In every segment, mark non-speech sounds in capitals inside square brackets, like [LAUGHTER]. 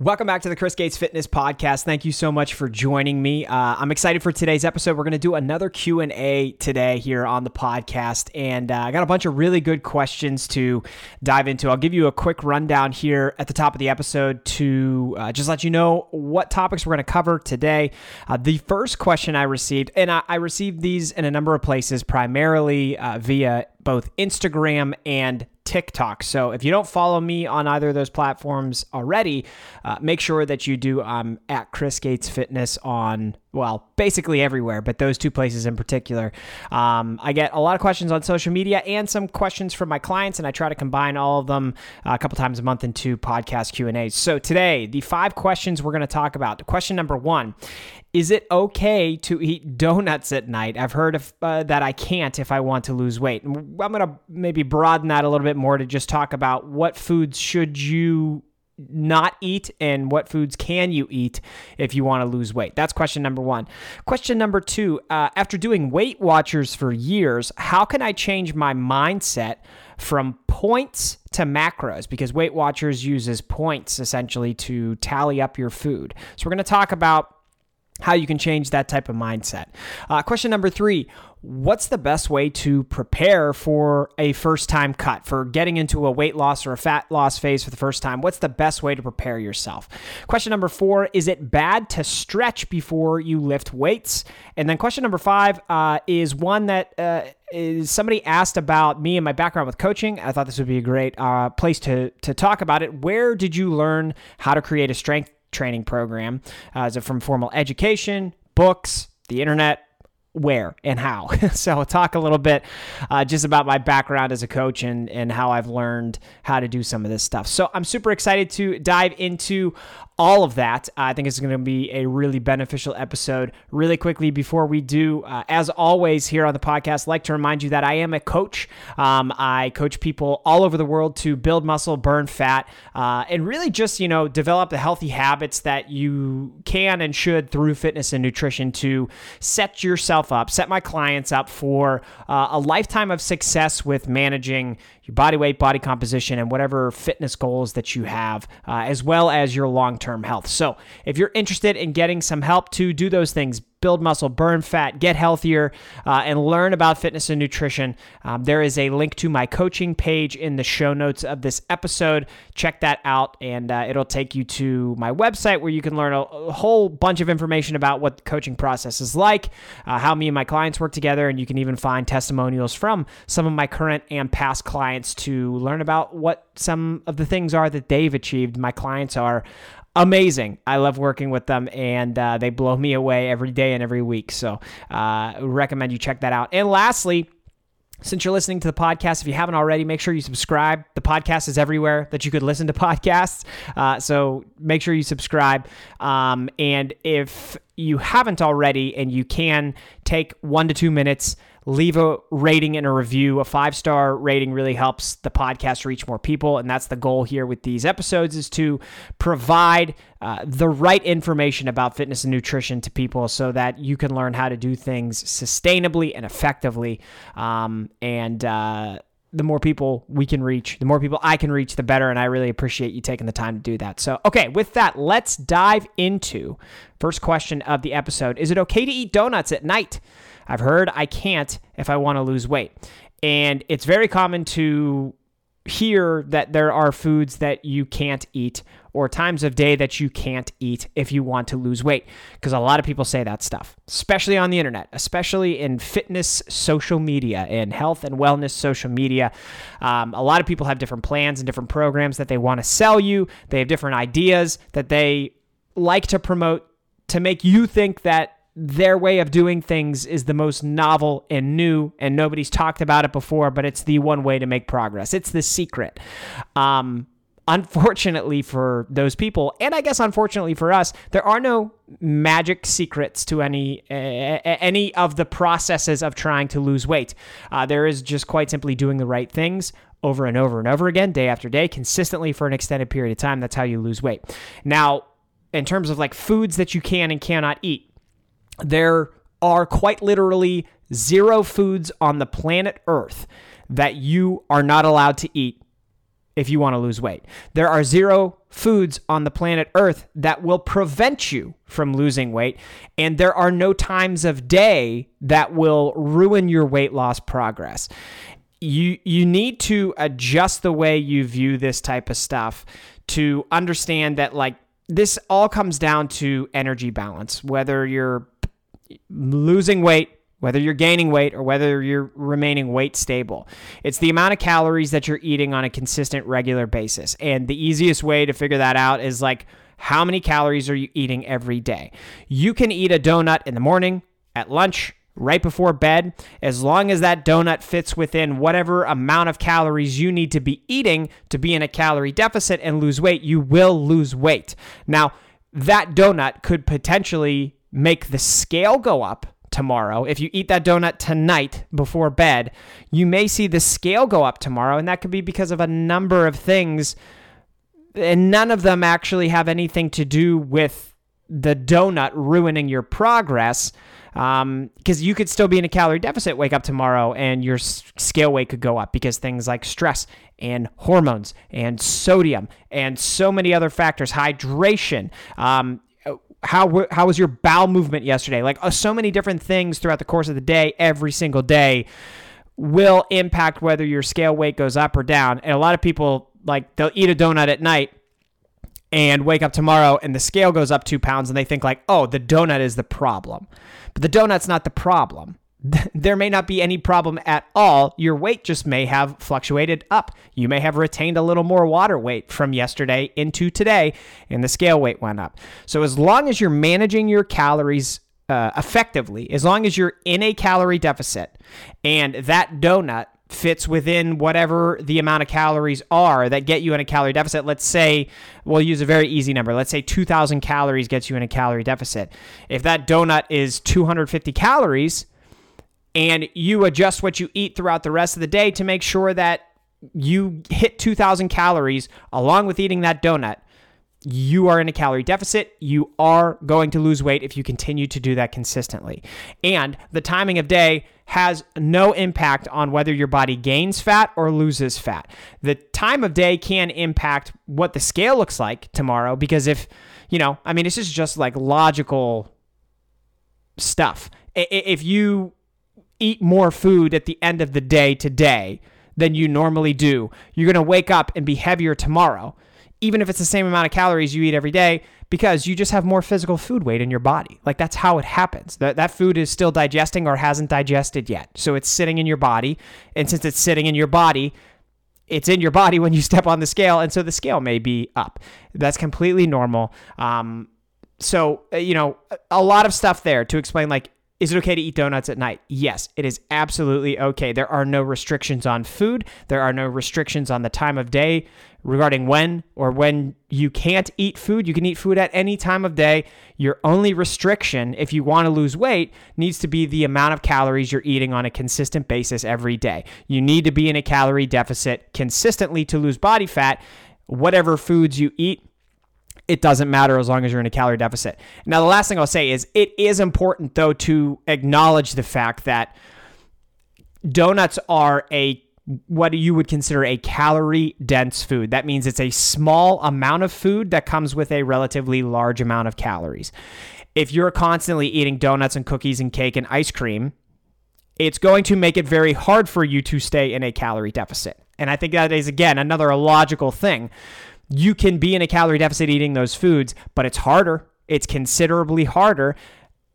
Welcome back to the Chris Gates Fitness Podcast. Thank you so much for joining me. Uh, I'm excited for today's episode. We're going to do another Q and A today here on the podcast, and uh, I got a bunch of really good questions to dive into. I'll give you a quick rundown here at the top of the episode to uh, just let you know what topics we're going to cover today. Uh, the first question I received, and I, I, received these in a number of places, primarily uh, via both Instagram and TikTok. So if you don't follow me on either of those platforms already, uh, make sure that you do. I'm at Chris Gates Fitness on, well, basically everywhere, but those two places in particular. Um, I get a lot of questions on social media and some questions from my clients, and I try to combine all of them uh, a couple times a month into podcast Q and A's. So today, the five questions we're going to talk about. Question number one is it okay to eat donuts at night? I've heard uh, that I can't if I want to lose weight. I'm going to maybe broaden that a little bit more to just talk about what foods should you not eat and what foods can you eat if you want to lose weight? That's question number one. Question number two uh, after doing Weight Watchers for years, how can I change my mindset from points to macros? Because Weight Watchers uses points essentially to tally up your food. So we're going to talk about how you can change that type of mindset. Uh, question number three What's the best way to prepare for a first time cut, for getting into a weight loss or a fat loss phase for the first time? What's the best way to prepare yourself? Question number four Is it bad to stretch before you lift weights? And then question number five uh, is one that uh, is somebody asked about me and my background with coaching. I thought this would be a great uh, place to, to talk about it. Where did you learn how to create a strength training program. Uh, is it from formal education, books, the internet? Where and how? [LAUGHS] so, I'll talk a little bit uh, just about my background as a coach and, and how I've learned how to do some of this stuff. So, I'm super excited to dive into all of that. I think it's going to be a really beneficial episode. Really quickly, before we do, uh, as always here on the podcast, I'd like to remind you that I am a coach. Um, I coach people all over the world to build muscle, burn fat, uh, and really just you know develop the healthy habits that you can and should through fitness and nutrition to set yourself up, set my clients up for uh, a lifetime of success with managing your body weight, body composition, and whatever fitness goals that you have, uh, as well as your long term health. So, if you're interested in getting some help to do those things, build muscle, burn fat, get healthier, uh, and learn about fitness and nutrition, um, there is a link to my coaching page in the show notes of this episode. Check that out, and uh, it'll take you to my website where you can learn a, a, whole bunch of information about what the coaching process is like, uh, how me and my clients work together, and you can even find testimonials from some of my current and past clients to learn about what some of the things are that they've achieved. My clients are amazing. I love working with them, and uh, they blow me away every day and every week. So, uh, recommend you check that out. And lastly, since you're listening to the podcast, if you haven't already, make sure you subscribe. The podcast is everywhere that you could listen to [LAUGHS] podcasts. Uh, so make sure you subscribe. Um, and if you haven't already, and you can take one to two minutes, leave a rating and a review. A five star rating really helps the podcast reach more people, and that's the goal here with these episodes is to provide uh, the right information about fitness and nutrition to people so that you can learn how to do things sustainably and effectively. Um, and uh, the more people we can reach, the more people I can reach, the better. And I really appreciate you taking the time to do that. So, okay, with that, let's dive into first question of the episode. Is it okay to eat donuts at night? I've heard I can't if I want to lose weight. And it's very common to hear that there are foods that you can't eat or times of day that you can't eat if you want to lose weight because a lot of people say that stuff especially on the internet especially in fitness social media and health and wellness social media um, a lot of people have different plans and different programs that they want to sell you they have different ideas that they like to promote to make you think that their way of doing things is the most novel and new, and nobody's talked about it before, but it's the one way to make progress. It's the secret. Um, unfortunately for those people, and I guess unfortunately for us, there are no magic secrets to any uh, any of the processes of trying to lose weight. Uh, there is just quite simply doing the right things over and over and over again, day after day, consistently for an extended period of time. That's how you lose weight. Now, in terms of like foods that you can and cannot eat there are quite literally zero foods on the planet Earth that you are not allowed to eat if you want to lose weight. There are zero foods on the planet Earth that will prevent you from losing weight. And there are no times of day that will ruin your weight loss progress. You, you need to adjust the way you view this type of stuff to understand that, like, this all comes down to energy balance, whether you're losing weight whether you're gaining weight or whether you're remaining weight stable. It's the amount of calories that you're eating on a consistent, regular basis. And the easiest way to figure that out is like, how many calories are you eating every day? You can eat a donut in the morning, at lunch, right before bed, as long as that donut fits within whatever amount of calories you need to be eating to be in a calorie deficit and lose weight, you will lose weight. Now, that donut could potentially make the scale go up tomorrow. If you eat that donut tonight before bed, you may see the scale go up tomorrow, and that could be because of a number of things. And none of them actually have anything to do with the donut ruining your progress. Because um, you could still be in a calorie deficit, wake up tomorrow, and your scale weight could go up because things like stress and hormones and sodium and so many other factors, hydration, um, how how was your bowel movement yesterday? Like uh, so many different things throughout the course of the day, every single day, will impact whether your scale weight goes up or down. And a lot of people like they'll eat a donut at night and wake up tomorrow and the scale goes up two pounds and they think like, oh, the donut is the problem, but the donut's not the problem. [LAUGHS] there may not be any problem at all. Your weight just may have fluctuated up. You may have retained a little more water weight from yesterday into today, and the scale weight went up. So, as long as you're managing your calories uh, effectively, as long as you're in a calorie deficit and that donut fits within whatever the amount of calories are that get you in a calorie deficit. Let's say we'll use a very easy number. Let's say 2,000 calories gets you in a calorie deficit. If that donut is 250 calories, and you adjust what you eat throughout the rest of the day to make sure that you hit 2,000 calories along with eating that donut. You are in a calorie deficit. You are going to lose weight if you continue to do that consistently. And the timing of day has no impact on whether your body gains fat or loses fat. The time of day can impact what the scale looks like tomorrow because if, you know, I mean, this is just like logical stuff. If you eat more food at the end of the day today than you normally do. You're going to wake up and be heavier tomorrow, even if it's the same amount of calories you eat every day, because you just have more physical food weight in your body. Like that's how it happens. That that food is still digesting or hasn't digested yet. So it's sitting in your body, and since it's sitting in your body, it's in your body [LAUGHS] when you step on the scale, and so the scale may be up. That's completely normal. Um, so uh, you know a lot of stuff there to explain like is it okay to eat donuts at night? Yes, it is absolutely okay. There are no restrictions on food. There are no restrictions on the time of day regarding when or when you can't eat food. You can eat food at any time of day. Your only restriction, if you want to lose weight, needs to be the amount of calories you're eating on a consistent basis every day. You need to be in a calorie deficit consistently to lose body fat. Whatever foods you eat, it doesn't matter as long as you're in a calorie deficit. Now, the last thing I'll say is it is important, though, to acknowledge the fact that donuts are a what you would consider a calorie dense food. That means it's a small amount of food that comes with a relatively large amount of calories. If you're constantly eating donuts and cookies and cake and ice cream, it's going to make it very hard for you to stay in a calorie deficit. And I think that is, again, another illogical thing you can be in a calorie deficit eating those foods, but it's harder. It's considerably harder.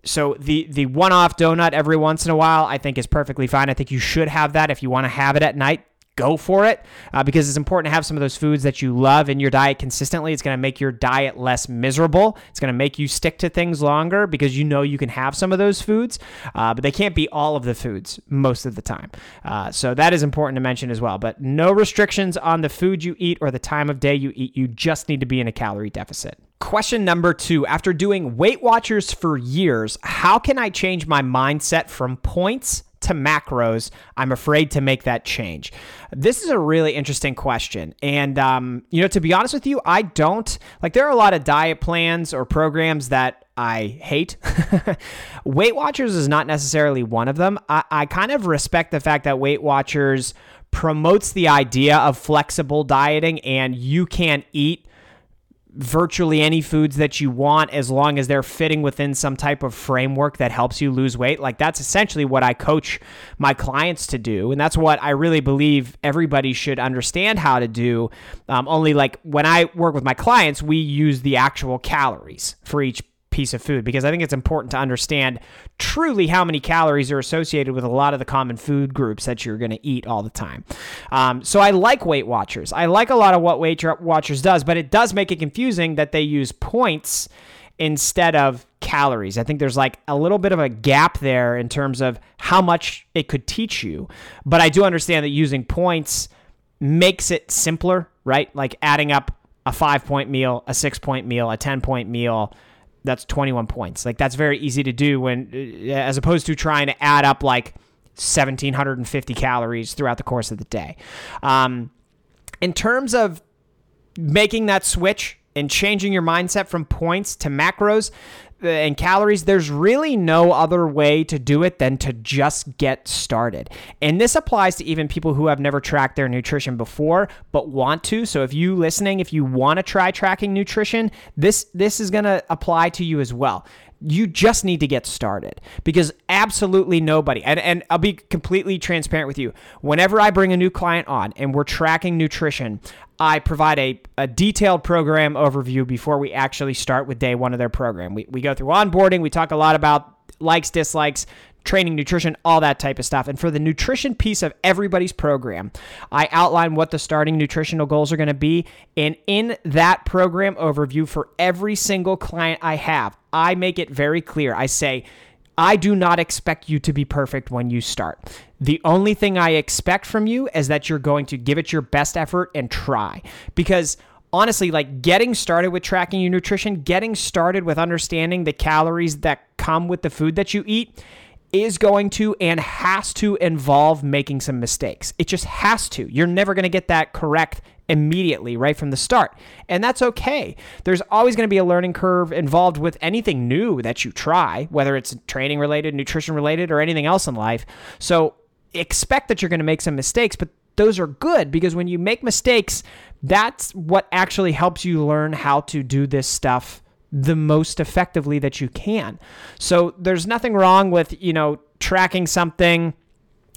So the the one-off donut every once in a while, I think is perfectly fine. I think you should have that if you want to have it at night go for it uh, because it's important to have some of those foods that you love in your diet consistently. It's going to make your diet less miserable. It's going to make you stick to things longer because you know you can have some of those foods, uh, but they can't be all of the foods most of the time. Uh, so that is important to mention as well. But no restrictions on the food you eat or the time of day you eat. You just need to be in a calorie deficit. Question number two After doing Weight Watchers for years, how can I change my mindset from points to macros, I'm afraid to make that change? This is a really interesting question. And, um, you know, to be honest with you, I don't like, there are a lot of diet plans or programs that I hate. [LAUGHS] Weight Watchers is not necessarily one of them. I, I kind of respect the fact that Weight Watchers promotes the idea of flexible dieting and you can eat virtually any foods that you want as long as they're fitting within some type of framework that helps you lose weight. Like that's essentially what I coach my clients to do. And that's what I really believe everybody should understand how to do. Um, only like when I work with my clients, we use the actual calories for each piece of food because I think it's important to understand truly how many calories are associated with a lot of the common food groups that you're going to eat all the time. Um, so I like Weight Watchers. I like a lot of what Weight Watchers does, but it does make it confusing that they use points instead of calories. I think there's like a little bit of a gap there in terms of how much it could teach you. But I do understand that using points makes it simpler, right? Like adding up a five point meal, a six point meal, a 10 point meal that's 21 points. Like that's very easy to do when uh, as opposed to trying to add up like 1750 calories throughout the course of the day. Um, in terms of making that switch and changing your mindset from points to macros, Uh, and calories, there's really no other way to do it than to just get started. And this applies to even people who have never tracked their nutrition before but want to. So if you listening, if you want to try tracking nutrition, this this is going to apply to you as well you just need to get started because absolutely nobody and, and i'll be completely transparent with you whenever i bring a new client on and we're tracking nutrition i provide a, a detailed program overview before we actually start with day one of their program we, we go through onboarding we talk a lot about likes dislikes training, nutrition, all that type of stuff. And for the nutrition piece of everybody's program, I outline what the starting nutritional goals are going to be. And in that program overview for every single client I have, I make it very clear. I say, I do not expect you to be perfect when you start. The only thing I expect from you is that you're going to give it your best effort and try. Because honestly, like getting started with tracking your nutrition, getting started with understanding the calories that come with the food that you eat is going to and has to involve making some mistakes. It just has to. You're never going to get that correct immediately right from the start. And that's okay. There's always going to be a learning curve involved with anything new that you try, whether it's training related, nutrition related, or anything else in life. So expect that you're going to make some mistakes, but those are good because when you make mistakes, that's what actually helps you learn how to do this stuff the most effectively that you can. So there's nothing wrong with, you know, tracking something,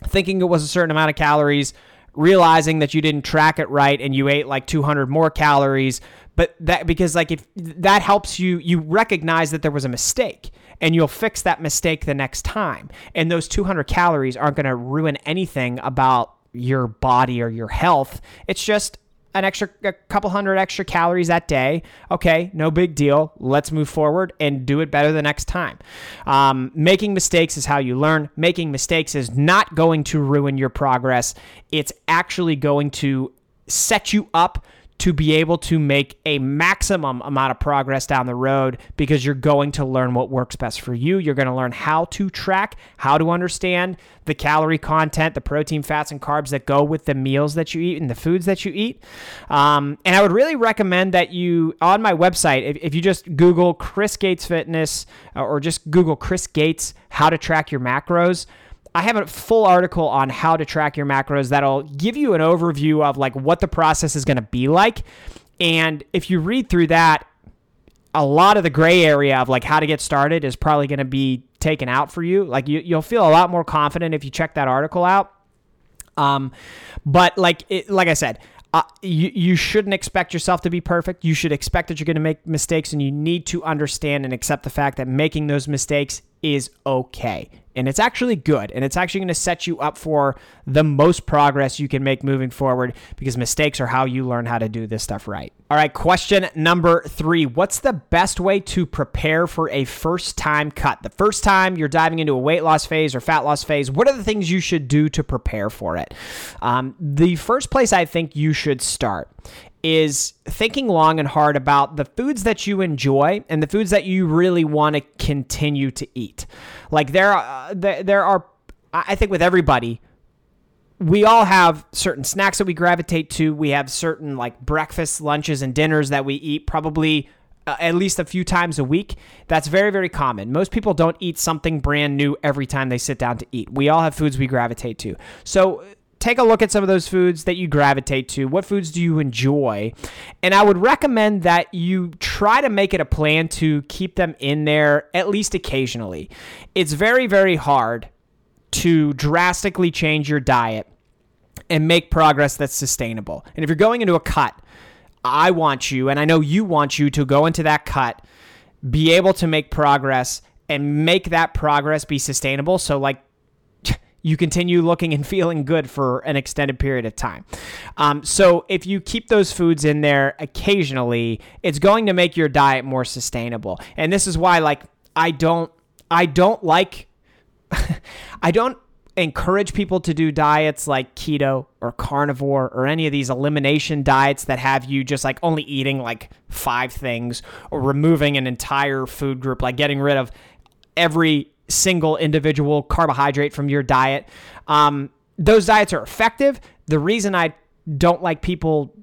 thinking it was a certain amount of calories, realizing that you didn't track it right and you ate like 200 more calories, but that because like if that helps you you recognize that there was a mistake and you'll fix that mistake the next time. And those 200 calories aren't going to ruin anything about your body or your health. It's just an extra a couple hundred extra calories that day. Okay, no big deal. Let's move forward and do it better the next time. Um, making mistakes is how you learn. Making mistakes is not going to ruin your progress. It's actually going to set you up to be able to make a maximum amount of progress down the road because you're going to learn what works best for you. You're going to learn how to track, how to understand the calorie content, the protein, fats, and carbs that go with the meals that you eat and the foods that you eat. Um, and I would really recommend that you, on my website, if, if you just Google Chris Gates Fitness uh, or just Google Chris Gates, how to track your macros. I have a full article on how to track your macros that'll give you an overview of like what the process is going to be like. And if you read through that, a lot of the gray area of like how to get started is probably going to be taken out for you. Like you, you'll feel a lot more confident if you check that article out. Um, but like it, like I said, uh, you, you shouldn't expect yourself to be perfect. You should expect that you're going to make mistakes, and you need to understand and accept the fact that making those mistakes is okay and it's actually good and it's actually going to set you up for the most progress you can make moving forward because mistakes are how you learn how to do this stuff right. All right, question number 3. What's the best way to prepare for a first time cut? The first time you're diving into a weight loss phase or fat loss phase, what are the things you should do to prepare for it? Um, the first place I think you should start is thinking long and hard about the foods that you enjoy and the foods that you really want to continue to eat. Like there are, uh, there, there are I think with everybody we all have certain snacks that we gravitate to. We have certain like breakfasts, lunches and dinners that we eat probably uh, at least a few times a week. That's very, very common. Most people don't eat something brand new every time they sit down to eat. We all have foods we gravitate to. So take a look at some of those foods that you gravitate to. What foods do you enjoy? And I would recommend that you try to make it a plan to keep them in there at least occasionally. It's very, very hard to drastically change your diet and make progress that's sustainable. And if you're going into a cut, I want you, and I know you want you to go into that cut, be able to make progress and make that progress be sustainable. So, like, you continue looking and [LAUGHS] feeling good for an extended period of time. Um, so, if you keep those foods in there occasionally, it's going to make your diet more sustainable. And this is why, like, I don't, I don't like, [LAUGHS] I don't encourage people to do diets like keto or carnivore or any of these elimination diets that have you just like only eating like five things or removing an entire food group, like getting rid of every single individual carbohydrate from your diet. Um, those diets are effective. The reason I don't like people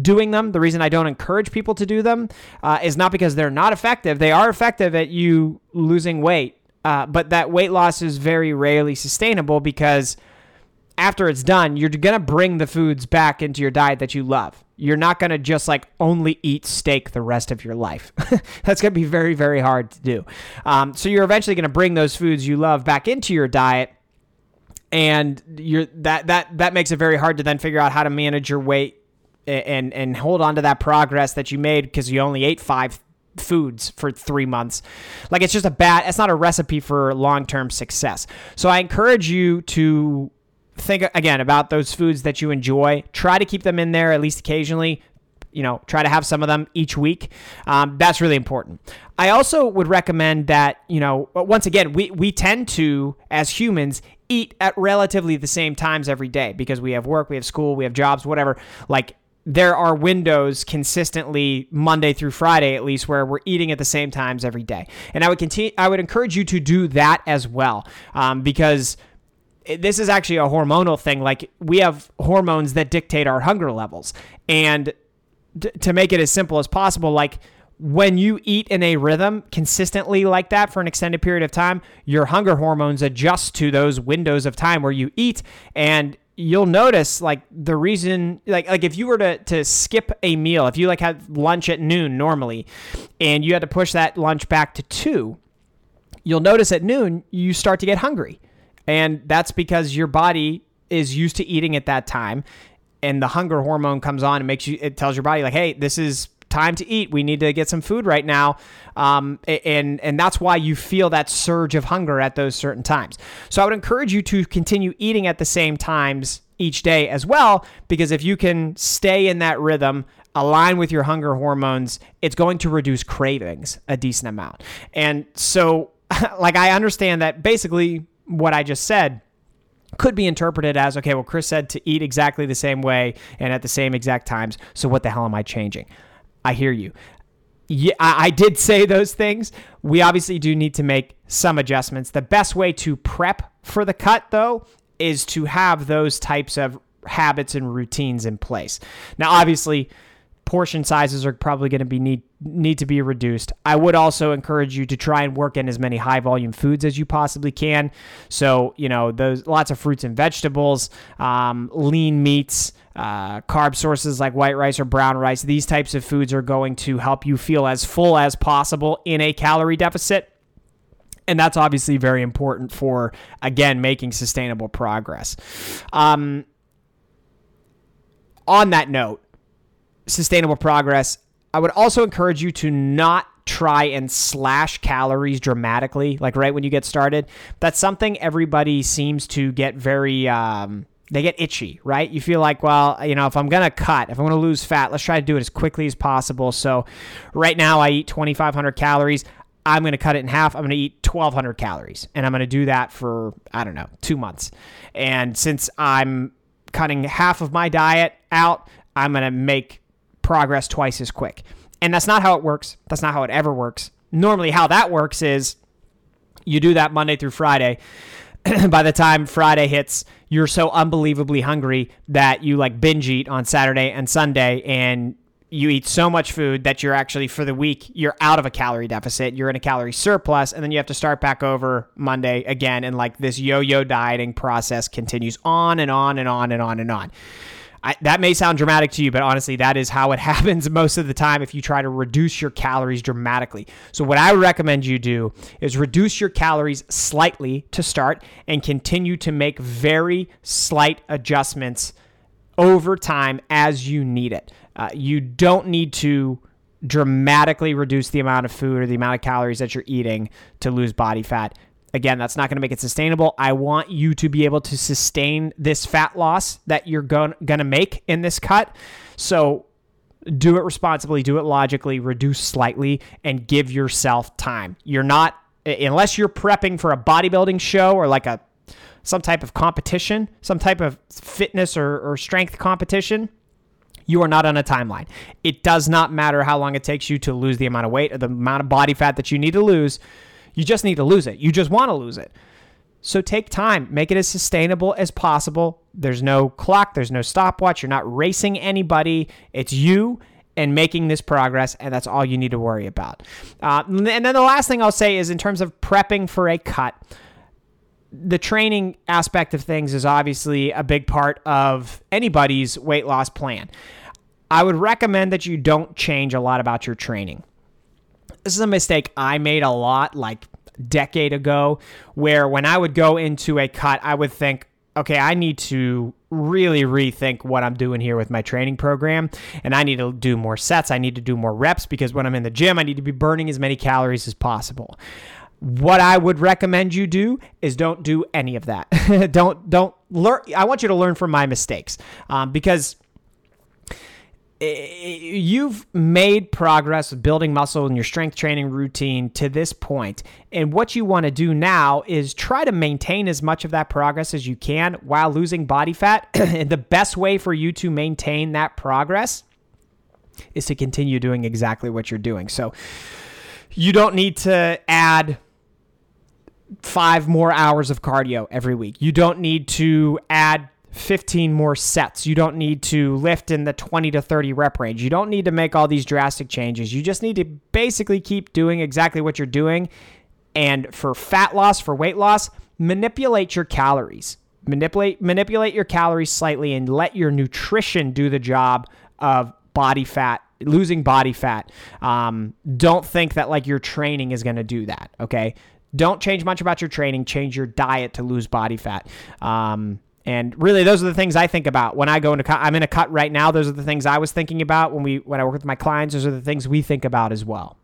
doing them, the reason I don't encourage people to do them, uh, is not because they're not effective. They are effective at you losing weight uh, but that weight loss is very rarely sustainable because after it's done, you're going to bring the foods back into your diet that you love. You're not going to just like only eat steak the rest of your life. [LAUGHS] That's going to be very, very hard to do. Um, so you're eventually going to bring those foods you love back into your diet. And you're that that that makes it very hard to then figure out how to manage your weight and and hold on to that progress that you made because you only ate five foods for three months. Like it's just a bad, it's not a recipe for long term success. So I encourage you to think again about those foods that you enjoy. Try to keep them in there at least occasionally. You know, try to have some of them each week. Um, that's really important. I also would recommend that, you know, once again, we, we tend to, as humans, eat at relatively the same times every day because we have work, we have school, we have jobs, whatever. Like there are windows consistently Monday through Friday at least where we're eating at the same times every day. And I would continue I would encourage you to do that as well um, because this is actually a hormonal thing. Like we have hormones that dictate our hunger levels. And t- to make it as simple as possible like when you eat in a rhythm consistently like that for an extended period of time, your hunger hormones adjust to those windows of time where you eat. And you'll notice like the reason like like if you were to to skip a meal if you like had lunch at noon normally and you had to push that lunch back to 2 you'll notice at noon you start to get hungry and that's because your body is used to eating at that time and the hunger hormone comes on and makes you it tells your body like hey this is time to eat. We need to get some food right now. Um, and, and that's why you feel that surge of hunger at those certain times. So I would encourage you to continue eating at the same times each day as well, because if you can stay in that rhythm, align with your hunger hormones, it's going to reduce cravings a decent amount. And so, [LAUGHS] like, I understand that basically what I just said could be interpreted as okay, well, Chris said to eat exactly the same way and at the same exact times. So, what the hell am I changing? I hear you. Yeah, I, I did say those things. We obviously do need to make some adjustments. The best way to prep for the cut, though, is to have those types of habits and routines in place. Now, obviously, portion sizes are probably going to be need need to be reduced. I would also encourage you to try and work in as many high volume foods as you possibly can. So you know those lots of fruits and vegetables, um, lean meats. Uh, carb sources like white rice or brown rice, these types of foods are going to help you feel as full as possible in a calorie deficit. And that's obviously very important for, again, making sustainable progress. Um, on that note, sustainable progress, I would also encourage you to not try and slash calories dramatically, like right when you get started. That's something everybody seems to get very. Um, they get itchy, right? You feel like, well, you know, if I'm going to cut, if I'm going to lose fat, let's try to do it as quickly as possible. So, right now, I eat 2,500 calories. I'm going to cut it in half. I'm going to eat 1,200 calories. And I'm going to do that for, I don't know, two months. And since I'm cutting half of my diet out, I'm going to make progress twice as quick. And that's not how it works. That's not how it ever works. Normally, how that works is you do that Monday through Friday. [CLEARS THROAT] By the time Friday hits, you're so unbelievably hungry that you like binge eat on Saturday and Sunday and you eat so much food that you're actually for the week you're out of a calorie deficit you're in a calorie surplus and then you have to start back over monday again and like this yo-yo dieting process continues on and on and on and on and on I, that may sound dramatic to you, but honestly, that is how it [LAUGHS] happens most of the time if you try to reduce your calories dramatically. So, what I recommend you do is reduce your calories slightly to start and continue to make very slight adjustments over time as you need it. Uh, you don't need to dramatically reduce the amount of food or the amount of calories that you're eating to lose body fat. Again, that's not going to make it sustainable. I want you to be able to sustain this fat loss that you're going to make in this cut. So do it responsibly, do it logically, reduce slightly, and give yourself time. You're not, unless you're prepping for a bodybuilding show or like a some type of competition, some type of fitness or, or strength competition, you are not on a timeline. It does not matter how long it takes you to lose the amount of weight or the amount of body fat that you need to lose. You just need to lose it. You just want to lose it. So take time, make it as sustainable as possible. There's no clock, there's no stopwatch. You're not racing anybody. It's you and making this progress, and that's all you need to worry about. Uh, and then the last thing I'll say is in terms of prepping for a cut the training aspect of things is obviously a big part of anybody's weight loss plan. I would recommend that you don't change a lot about your training. This is a mistake I made a lot like decade ago where when I would go into a cut, I would think, okay, I need to really rethink what I'm doing here with my training program. And I need to do more sets. I need to do more reps because when I'm in the gym, I need to be burning as many calories as possible. What I would recommend you do is don't do any of that. [LAUGHS] don't don't learn. I want you to learn from my mistakes um, because you've made progress with building muscle in your strength training routine to this point. And what you want to do now is try to maintain as much of that progress as you can while losing body fat. [CLEARS THROAT] And the best way for you to maintain that progress is to continue doing exactly what you're doing. So you don't need to add five more hours of cardio every week. You don't need to add 15 more sets. You don't need to lift in the 20 to 30 rep range. You don't need to make all these drastic changes. You just need to basically keep doing exactly what you're doing. And for fat loss, for weight loss, manipulate your calories. Manipulate manipulate your calories slightly and let your nutrition do the job of body fat losing body fat. Um, don't think that like your training is going to do that. Okay, don't change much about your training. Change your diet to lose body fat. Um, and really, those are the things I think about when I go into cut. I'm in a cut right now. Those are the things I was thinking about when we when I work with my clients. Those are the things we think about as well.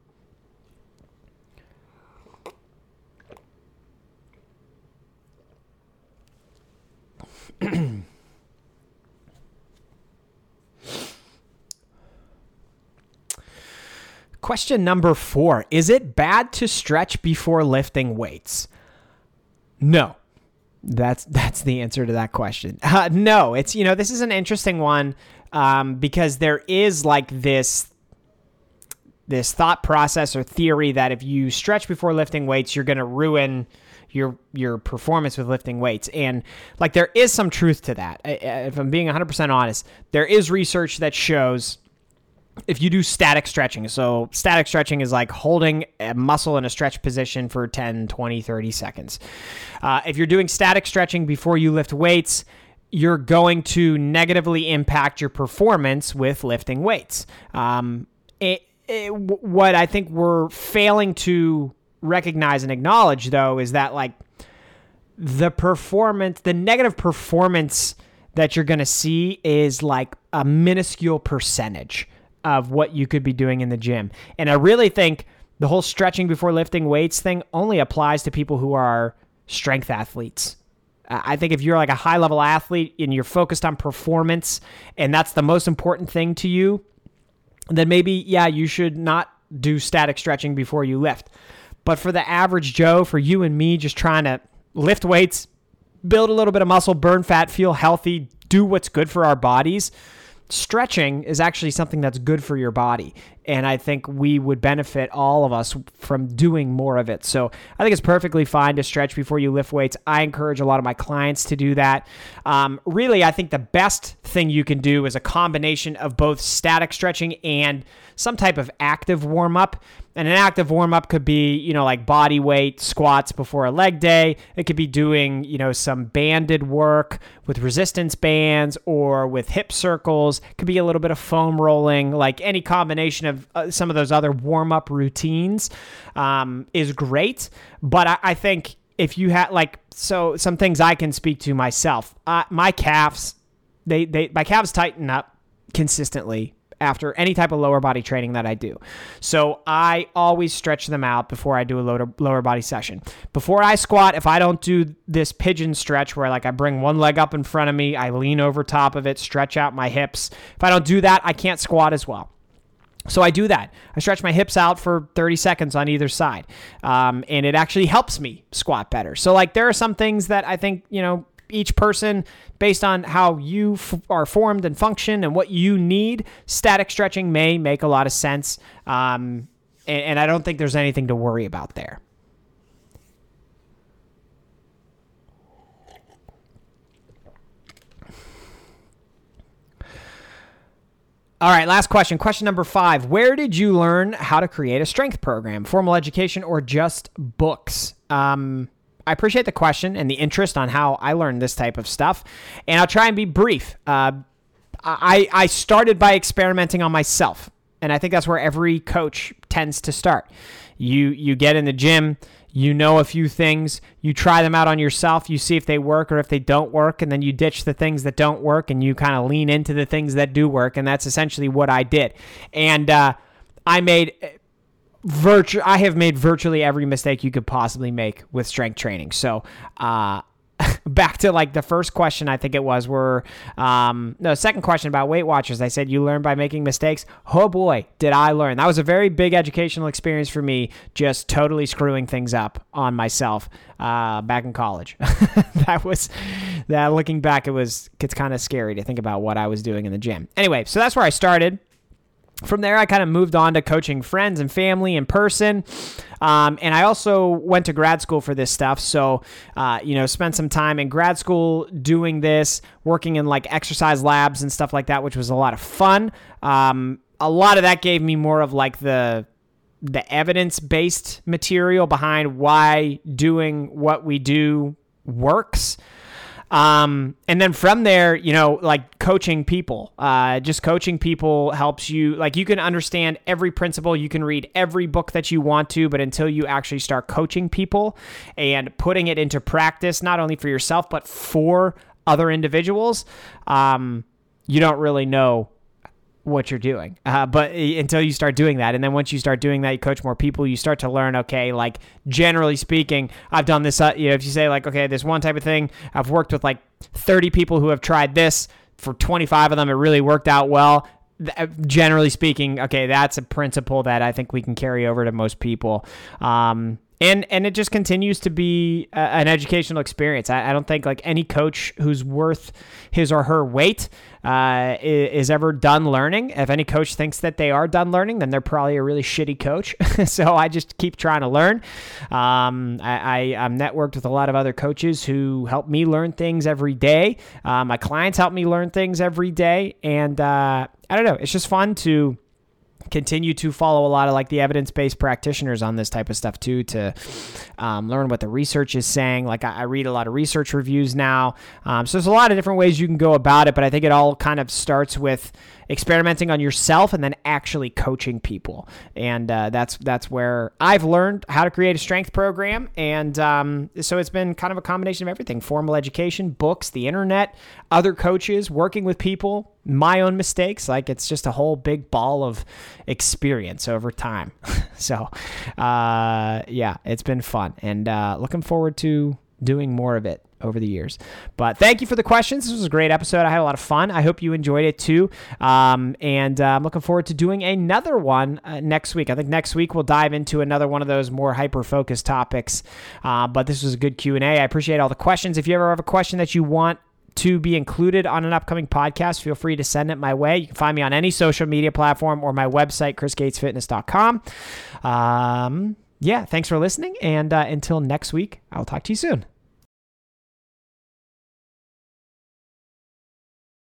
[CLEARS THROAT] Question number four Is it bad to stretch before lifting weights? No. That's that's the answer to that question. [LAUGHS] Uh, no, it's you know this is an interesting one um, because there is like this this thought process or theory that if you stretch before lifting weights, you're going to ruin your your performance with lifting weights. And like there is some truth to that. If I'm being 100% honest, there is research that shows if you do static stretching, so static stretching is like holding a muscle in a stretch position for 10, 20, 30 seconds. Uh, if you're doing static stretching before you lift weights, you're going to negatively impact your performance with lifting weights. Um, it, it, what I think we're failing to recognize and acknowledge, though, is that like the performance, the negative performance that you're going to see is like a minuscule percentage of what you could be doing in the gym. And I really think the whole stretching before lifting weights thing only applies to people who are strength athletes. I think if you're like a high level athlete and you're focused on performance and that's the most important thing to you, then maybe, yeah, you should not do static stretching before you lift. But for the average Joe, for you and me, just trying to lift weights, build a little bit of muscle, burn fat, feel healthy, do what's good for our bodies, stretching is actually something that's good for your body. And I think we would benefit all of us from doing more of it. So I think it's perfectly fine to stretch before you lift weights. I encourage a lot of my clients to do that. Um, really, I think the best thing you can do is a combination of both static stretching and some type of active warm up. And an active warm up could be, you know, like body weight squats before a leg day. It could be doing, you know, some banded work with resistance bands or with hip circles. It could be a little bit of foam rolling, like any combination of uh, some of those other warm up routines um, is great. But I, I think if you had like, so some things I can speak to myself, uh, my calves, they, they, my calves tighten up consistently after any type of lower body training that I do. So I always stretch them out before I do a lower, lower body session. Before I squat, if I don't do this pigeon stretch where like I bring one leg up in front of me, I lean over top of it, stretch out my hips. If I don't do that, I can't squat as well. So I do that. I stretch my hips out for 30 seconds on either side. Um, and it actually helps me squat better. So, like, there are some things that I think, you know, each person based on how you f- are formed and function and what you need static stretching may make a lot of sense um, and, and i don't think there's anything to worry about there All right, last question. Question number five. Where did you learn how to create a strength program? Formal education or just books? Um, I appreciate the question and the interest on how I learned this type of stuff, and I'll try and be brief. Uh, I I started by experimenting on myself, and I think that's where every coach tends to start. You you get in the gym, you know a few things, you try them out on yourself, you see if they work or if they don't work, and then you ditch the things that don't work, and you kind of lean into the things that do work, and that's essentially what I did. And uh, I made virtu- I have made virtually every mistake you could possibly make with strength training. So, uh, [LAUGHS] back to like the first question I think it was were um no second question about Weight Watchers. I said you learn by making mistakes. Oh boy did I learn. That was a very big educational experience for me just totally screwing things up on myself uh back in college. [LAUGHS] That was that looking back it was it's kind of scary to think about what I was doing in the gym. Anyway so that's where I started from there, I kind of moved on to coaching friends and family in person. Um, and I also went to grad school for this stuff. So, uh, you know, spent some time in grad school doing this, working in like exercise labs and stuff like that, which was a lot of fun. Um, a lot of that gave me more of like the the evidence based material behind why doing what we do works. Um, and then from there, you know, like coaching people, uh, just coaching people helps you, like, you can understand every principle, you can read every book that you want to, but until you actually start coaching people and putting it into practice, not only for yourself, but for other individuals, um, you don't really know what you're doing. Uh, but until you start doing that, and then once you start doing that, you coach more people. You start to learn. Okay, like generally speaking, I've done this. Uh, you know, if you say like, okay, this one type of thing, I've worked with like 30 people who have tried this. For 25 of them, it really worked out well. Uh, generally speaking, okay, that's a principle that I think we can carry over to most people. Um, and and it just continues to be a, an educational experience. I, I, don't think like any coach who's worth his or her weight uh, is, is, ever done learning. If any coach thinks that they are done learning, then they're probably a really shitty coach. [LAUGHS] so I just keep trying to learn. Um, I, I am networked with a lot of other coaches who help me learn things every day. Uh, my clients help me learn things every day, and uh, I don't know. It's just fun to continue to follow a lot of like the evidence-based practitioners on this type of stuff too to um, learn what the research is saying. Like I, I read a lot of research reviews now. Um, so there's a lot of different ways you can go about it but i think it all kind of starts with experimenting on yourself and then actually coaching people and uh, that's that's where i've learned how to create a strength program and um, so it's been kind of a combination of everything formal education books the internet other coaches working with people my own mistakes. Like it's just a whole big ball of experience over time. [LAUGHS] so, uh, yeah, it's been fun and uh, looking forward to doing more of it over the years. But thank you for the questions. This was a great episode. I had a lot of fun. I hope you enjoyed it too. Um, and uh, I'm looking forward to doing another one uh, next week. I think next week we'll dive into another one of those more hyper focused topics. Uh, but this was a good Q and A. I appreciate all the questions. If you ever have a question that you want to be included on an upcoming podcast, feel free to send it my way. You can find me on any social media platform or my website, chrisgatesfitness.com. Um, yeah, thanks for listening. And uh, until next week, I'll talk to you soon.